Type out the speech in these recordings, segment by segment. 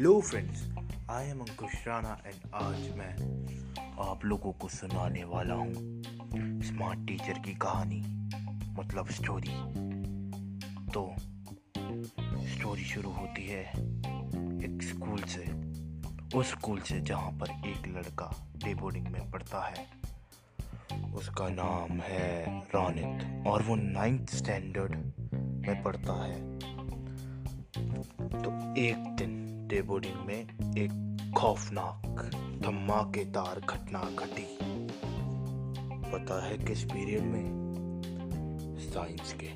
Hello friends I am Ankush Rana and आज मैं आप लोगों को सुनाने वाला हूँ स्मार्ट टीचर की कहानी मतलब स्टोरी तो स्टोरी शुरू होती है एक स्कूल से, उस स्कूल से जहाँ पर एक लड़का डे बोर्डिंग में पढ़ता है। उसका नाम है रानित और वो नाइन्थ स्टैंडर्ड में पढ़ता है। तो एक डे बोर्डिंग में एक खौफनाक, धमाकेदार घटना घटी। पता है किस पीरियड में? साइंस के।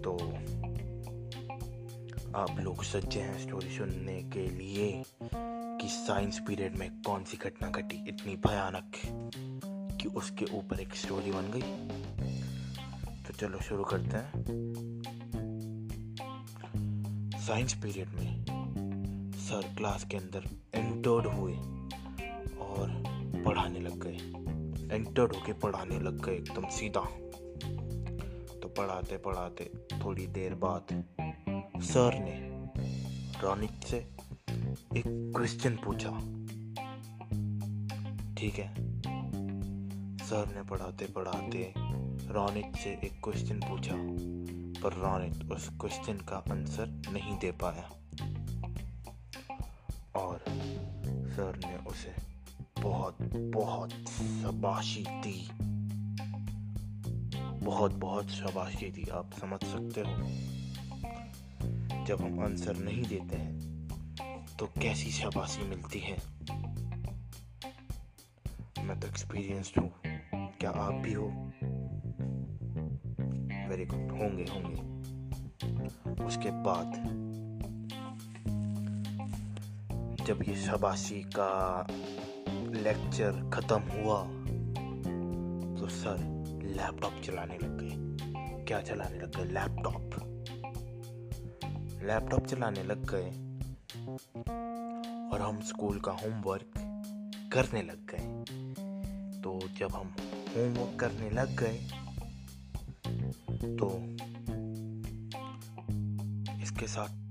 तो आप लोग सच्चे हैं स्टोरी सुनने के लिए कि साइंस पीरियड में कौन सी घटना घटी, इतनी भयानक कि उसके ऊपर एक स्टोरी बन गई। तो चलो शुरू करते हैं। साइंस पीरियड में सर क्लास के अंदर एंटर्ड हुए और पढ़ाने लग गए। एंटर्ड होके पढ़ाने लग गए एकदम सीधा। तो पढ़ाते पढ़ाते थोड़ी देर बाद सर ने रोनित से एक क्वेश्चन पूछा। ठीक है? सर ने पढ़ाते पढ़ाते रोनित से एक क्वेश्चन पूछा। पर रोनित उस क्वेश्चन का आंसर नहीं दे पाया। और सर ने उसे बहुत बहुत शाबाशी दी। बहुत बहुत शाबाशी दी, आप समझ सकते हो। जब हम आंसर नहीं देते हैं तो कैसी शबाशी मिलती है? मैं तो एक्सपीरियंस्ड हूँ। क्या आप भी हो? गुड होंगे होंगे। उसके बाद जब ये शाबाशी का लेक्चर ख़त्म हुआ तो सर लैपटॉप चलाने लग गए। क्या चलाने लग गए? लैपटॉप लैपटॉप चलाने लग गए और हम स्कूल का होमवर्क करने लग गए। तो जब हम होमवर्क करने लग गए तो इसके साथ